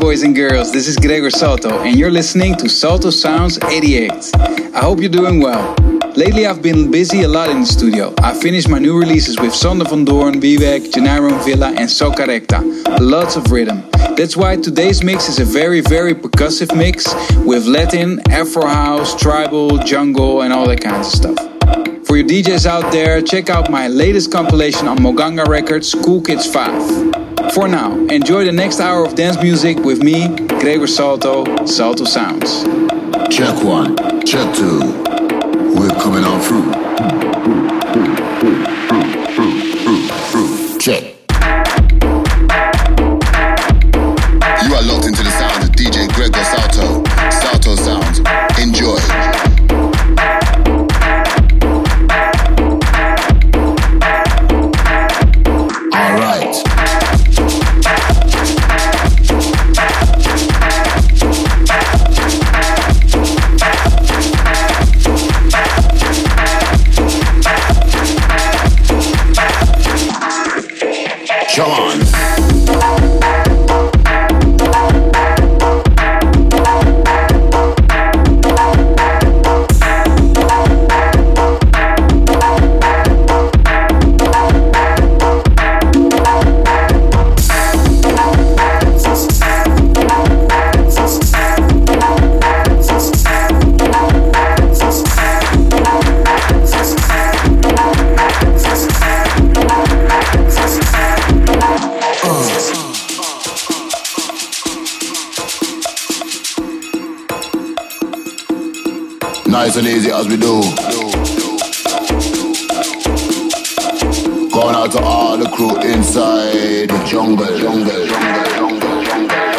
boys and girls. This is Gregor Salto, and you're listening to Salto Sounds 88. I hope you're doing well. Lately, I've been busy a lot in the studio. I finished my new releases with Sander van Doorn, Vivek, Gennaro Villa, and Soca Recta. Lots of rhythm. That's why today's mix is a very, very percussive mix with Latin, Afro House, Tribal, Jungle, and all that kinds of stuff. For you DJs out there, check out my latest compilation on Mo'Kanga Records, Cool Kids 5. For now, enjoy the next hour of dance music with me, Gregor Salto, Salto Sounds. Check one, check two. We're coming on through. Check. Nice and easy as we do. Going out to all the crew inside the jungle, jungle, jungle, jungle, jungle.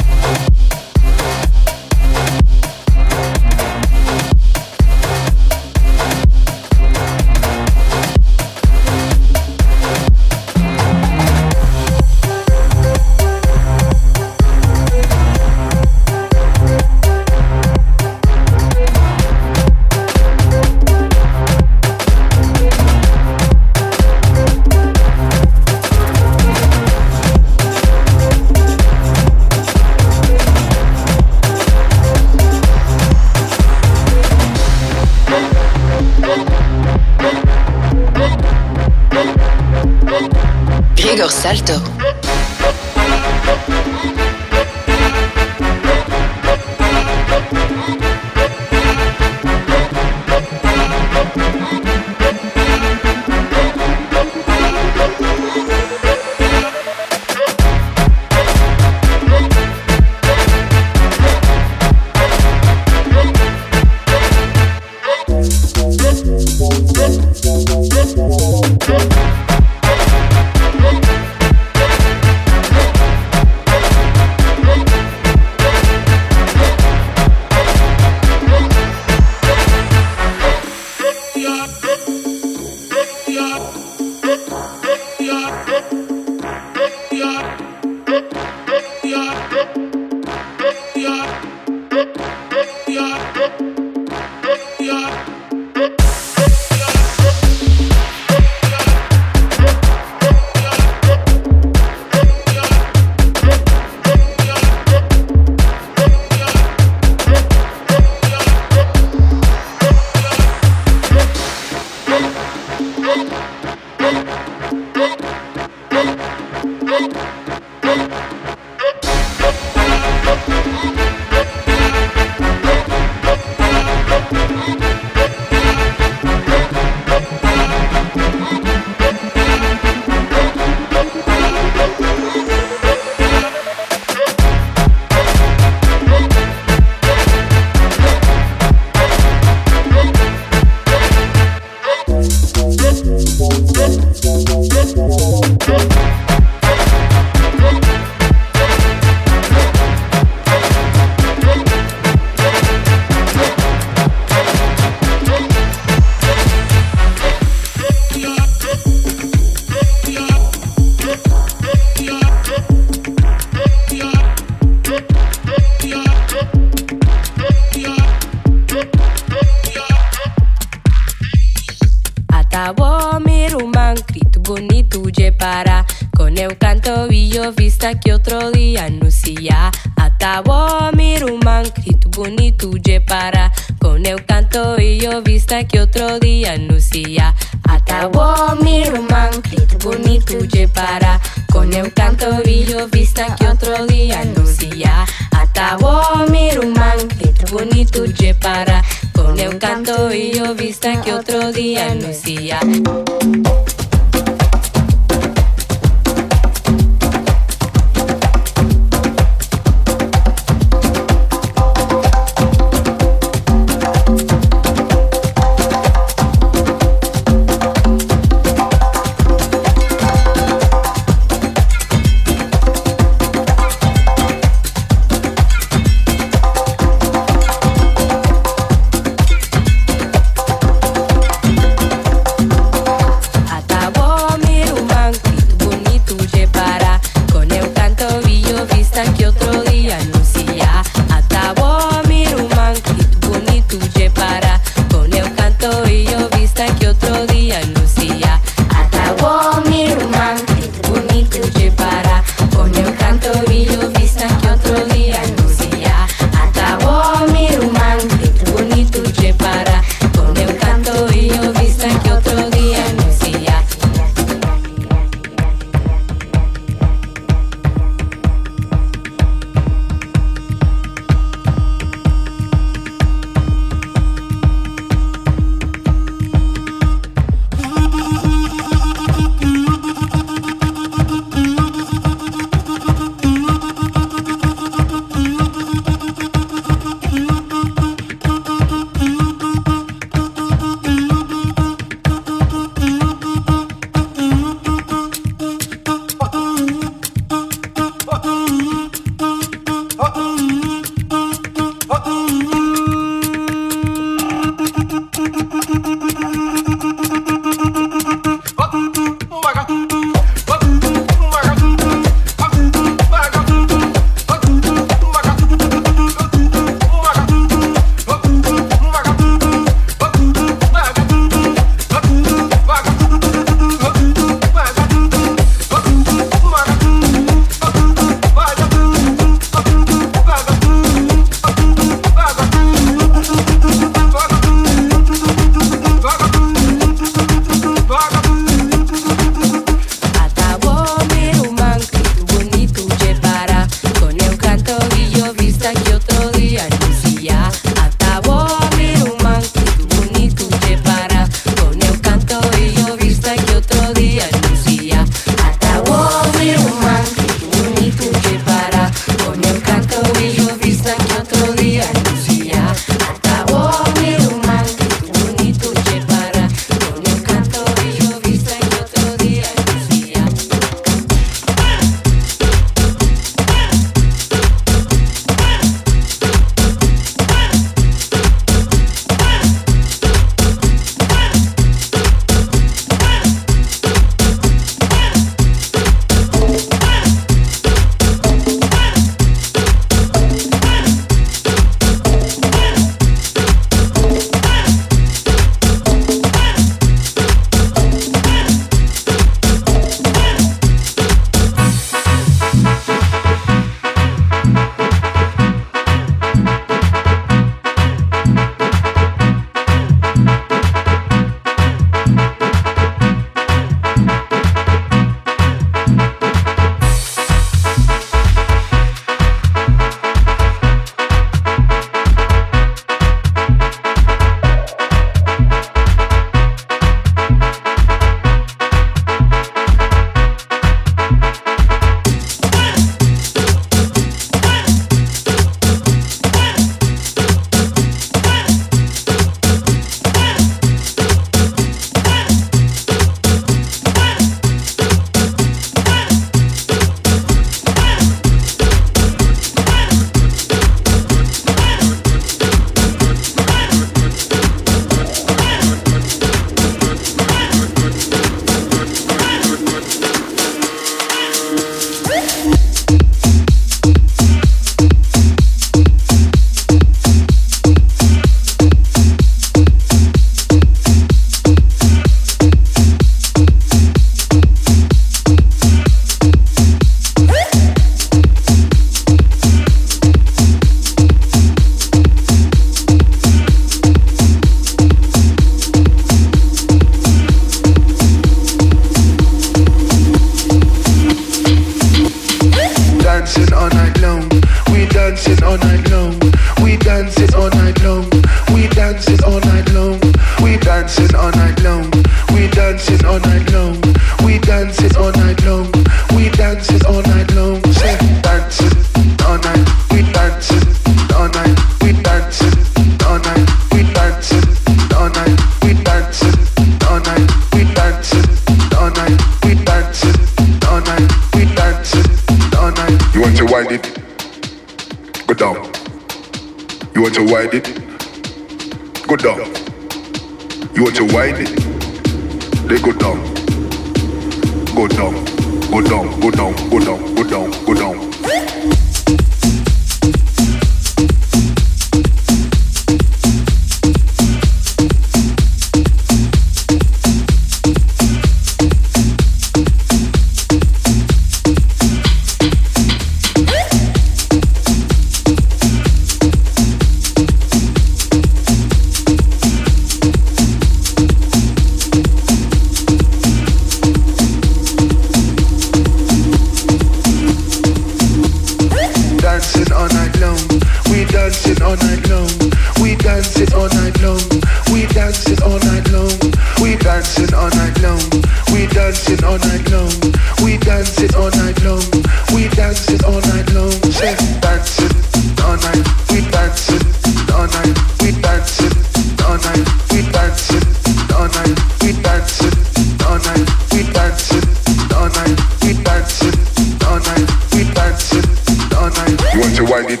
to wind it.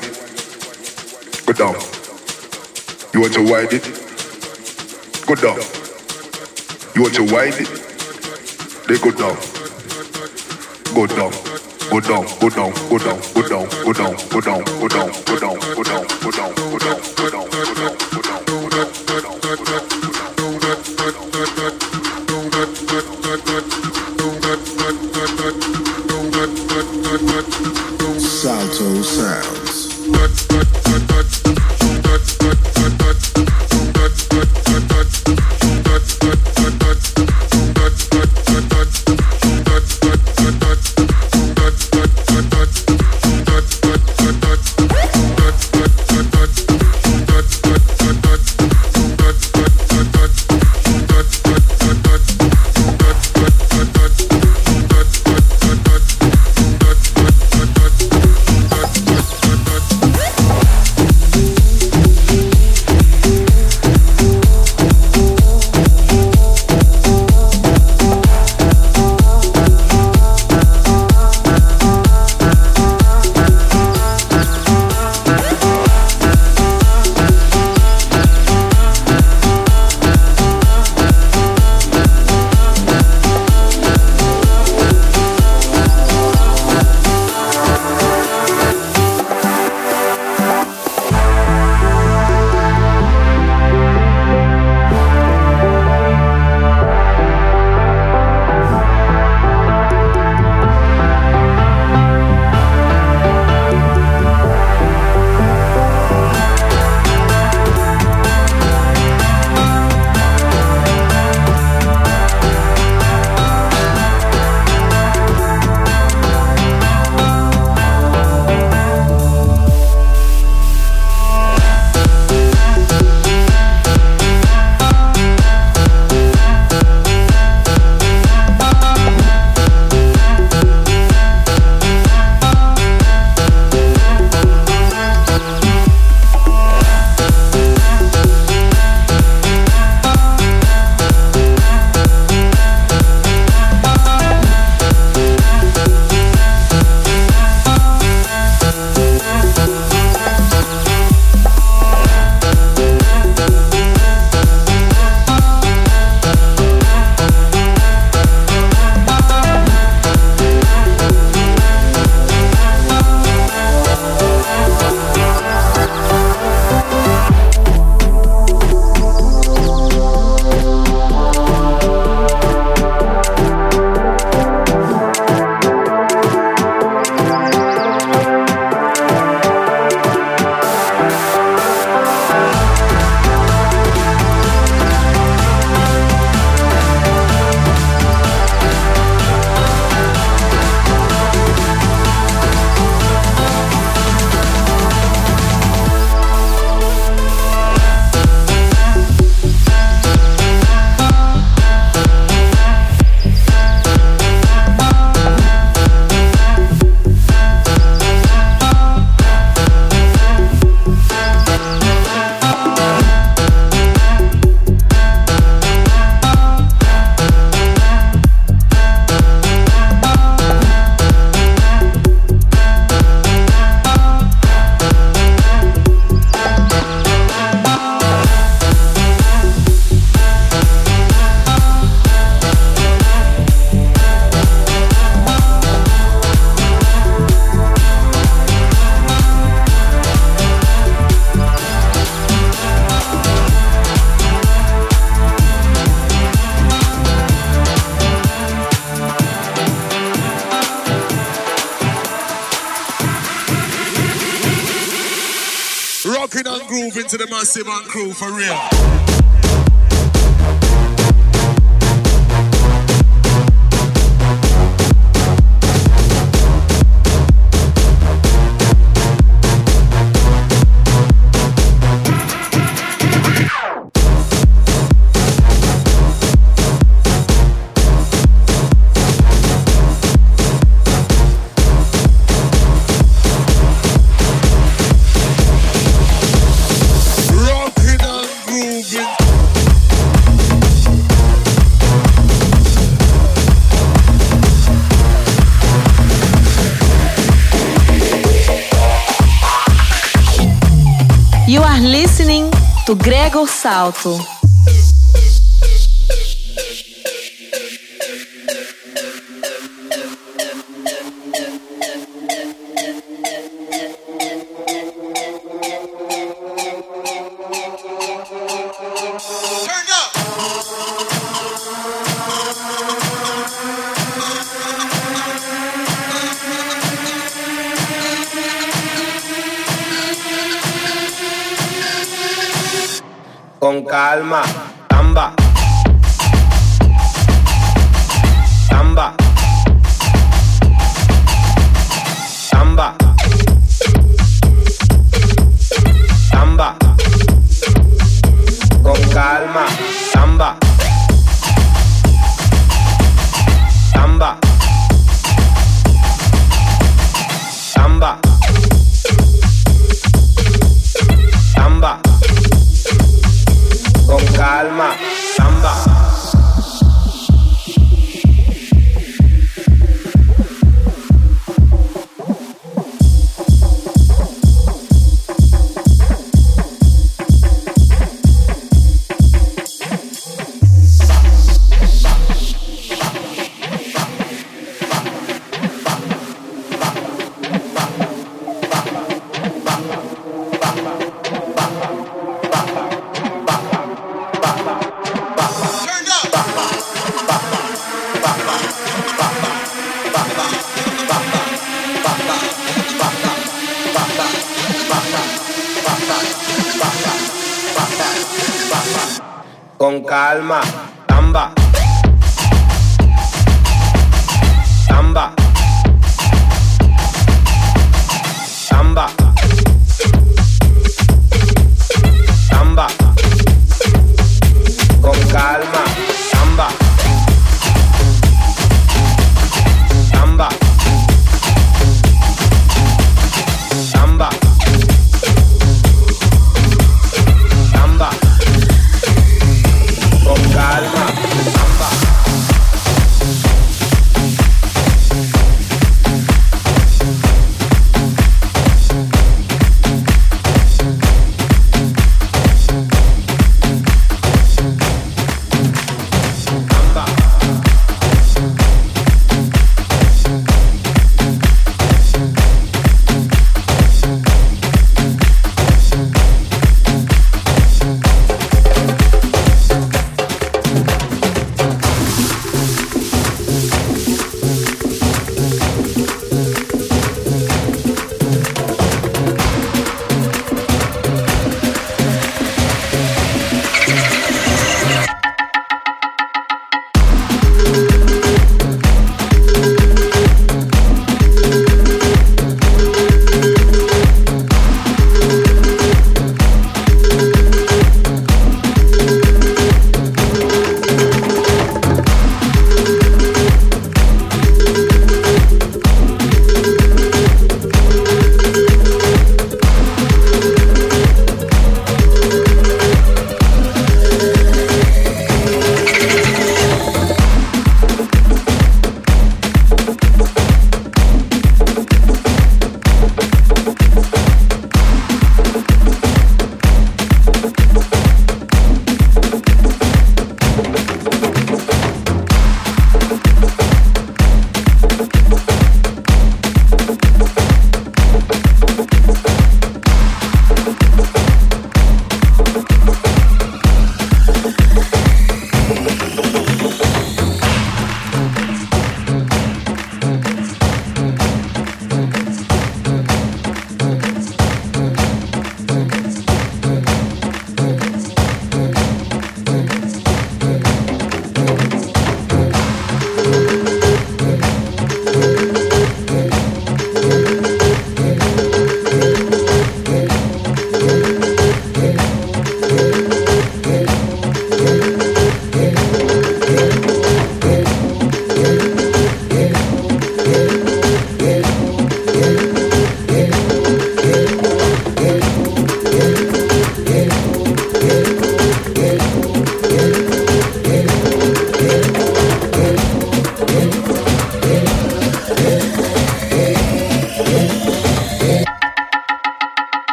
Go down. You want to wind it? Go down. You want to wind it? They go down. Go down. Go down, go down, go down, go down, go down, go down, go down, go down, go down, go down, go down, go down, go down, go down. Into the massive and crew for real. Do Gregor Salto.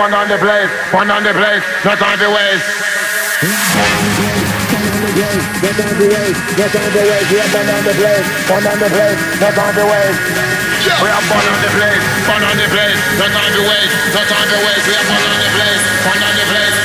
Born on the place, born on the place, not on the ways. Not on the ways, not on the are born on the place, born on the place, not on the ways. We are born on the place, born on the place, not on the ways, not on the ways. We are born on the place, born on the place,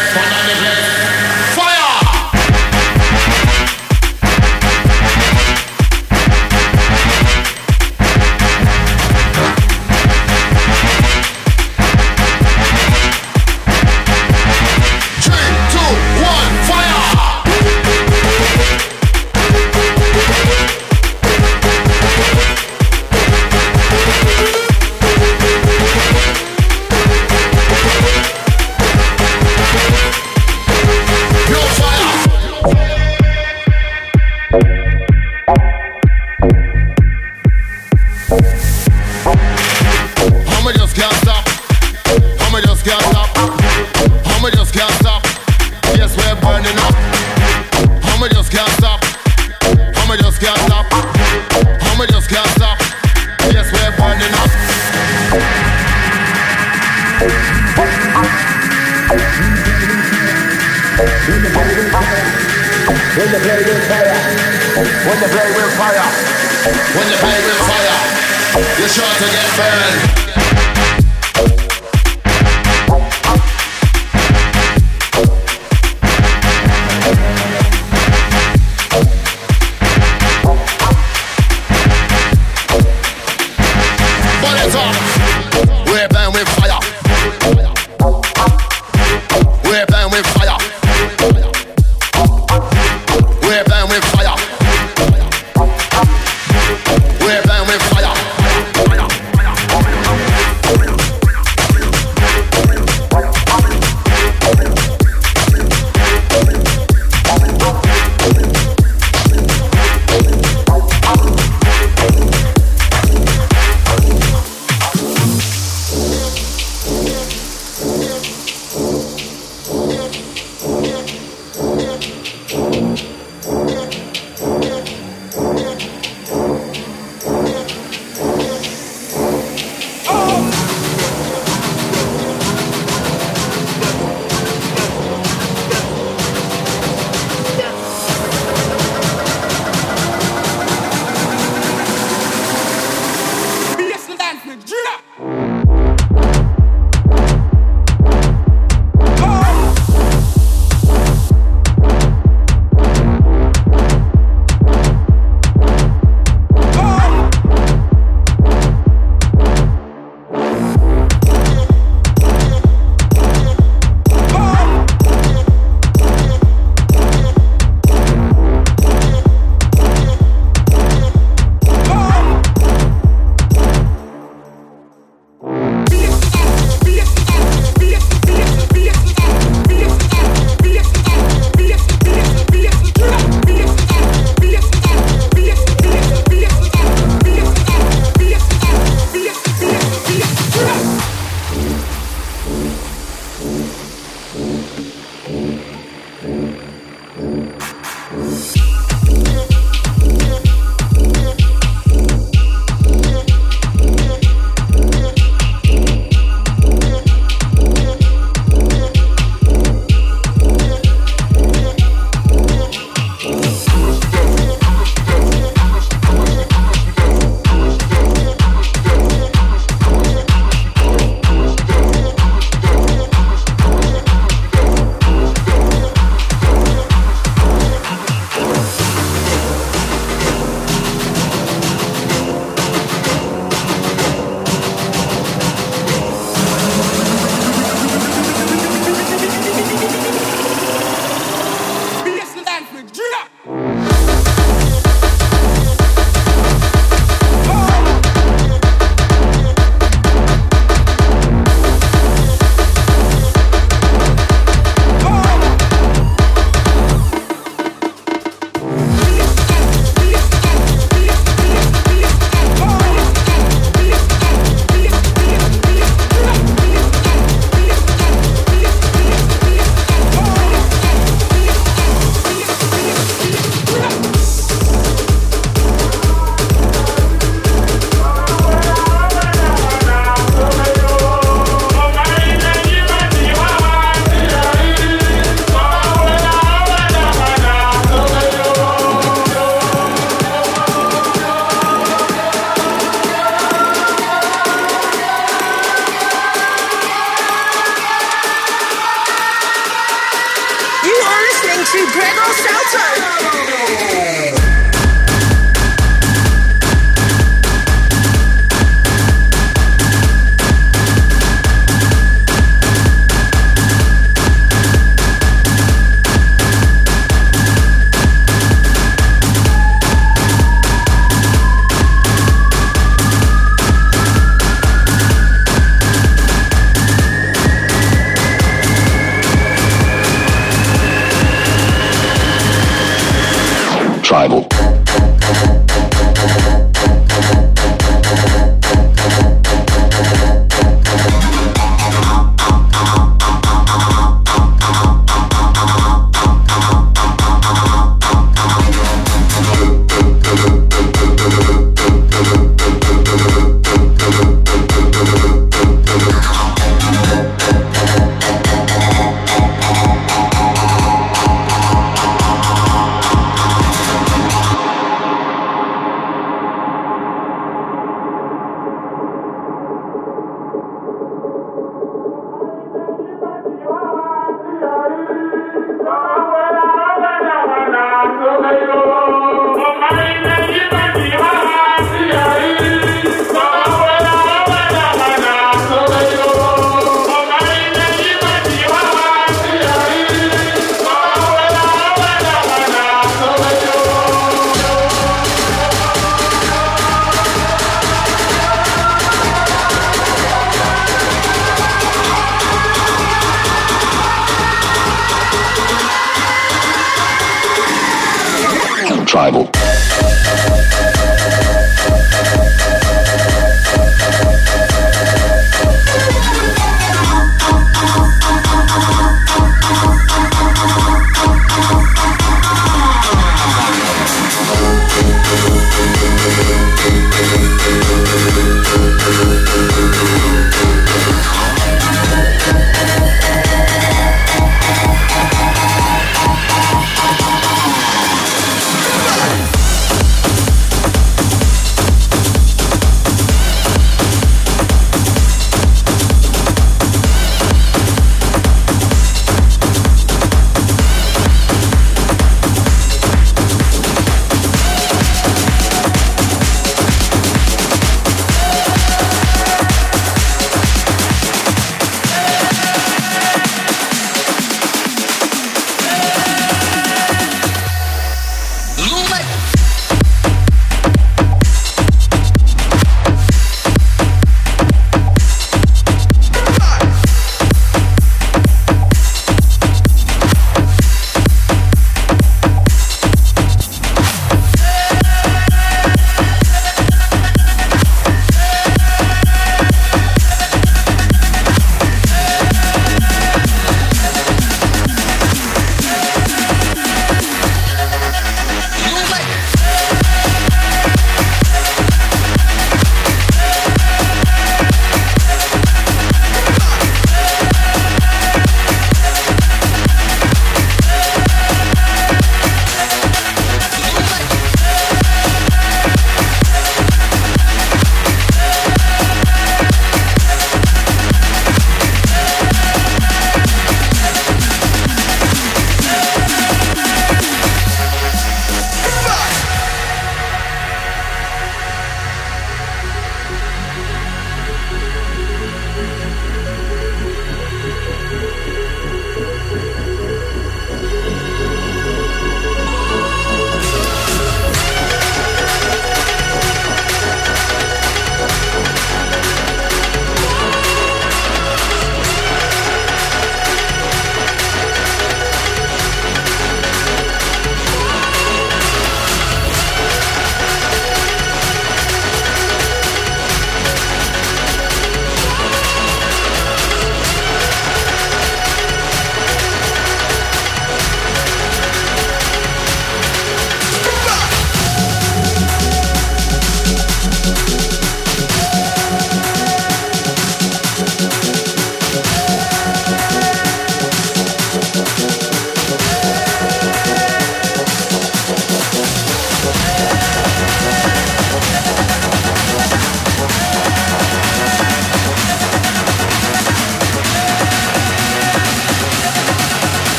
tribal.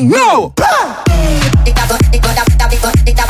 Mash that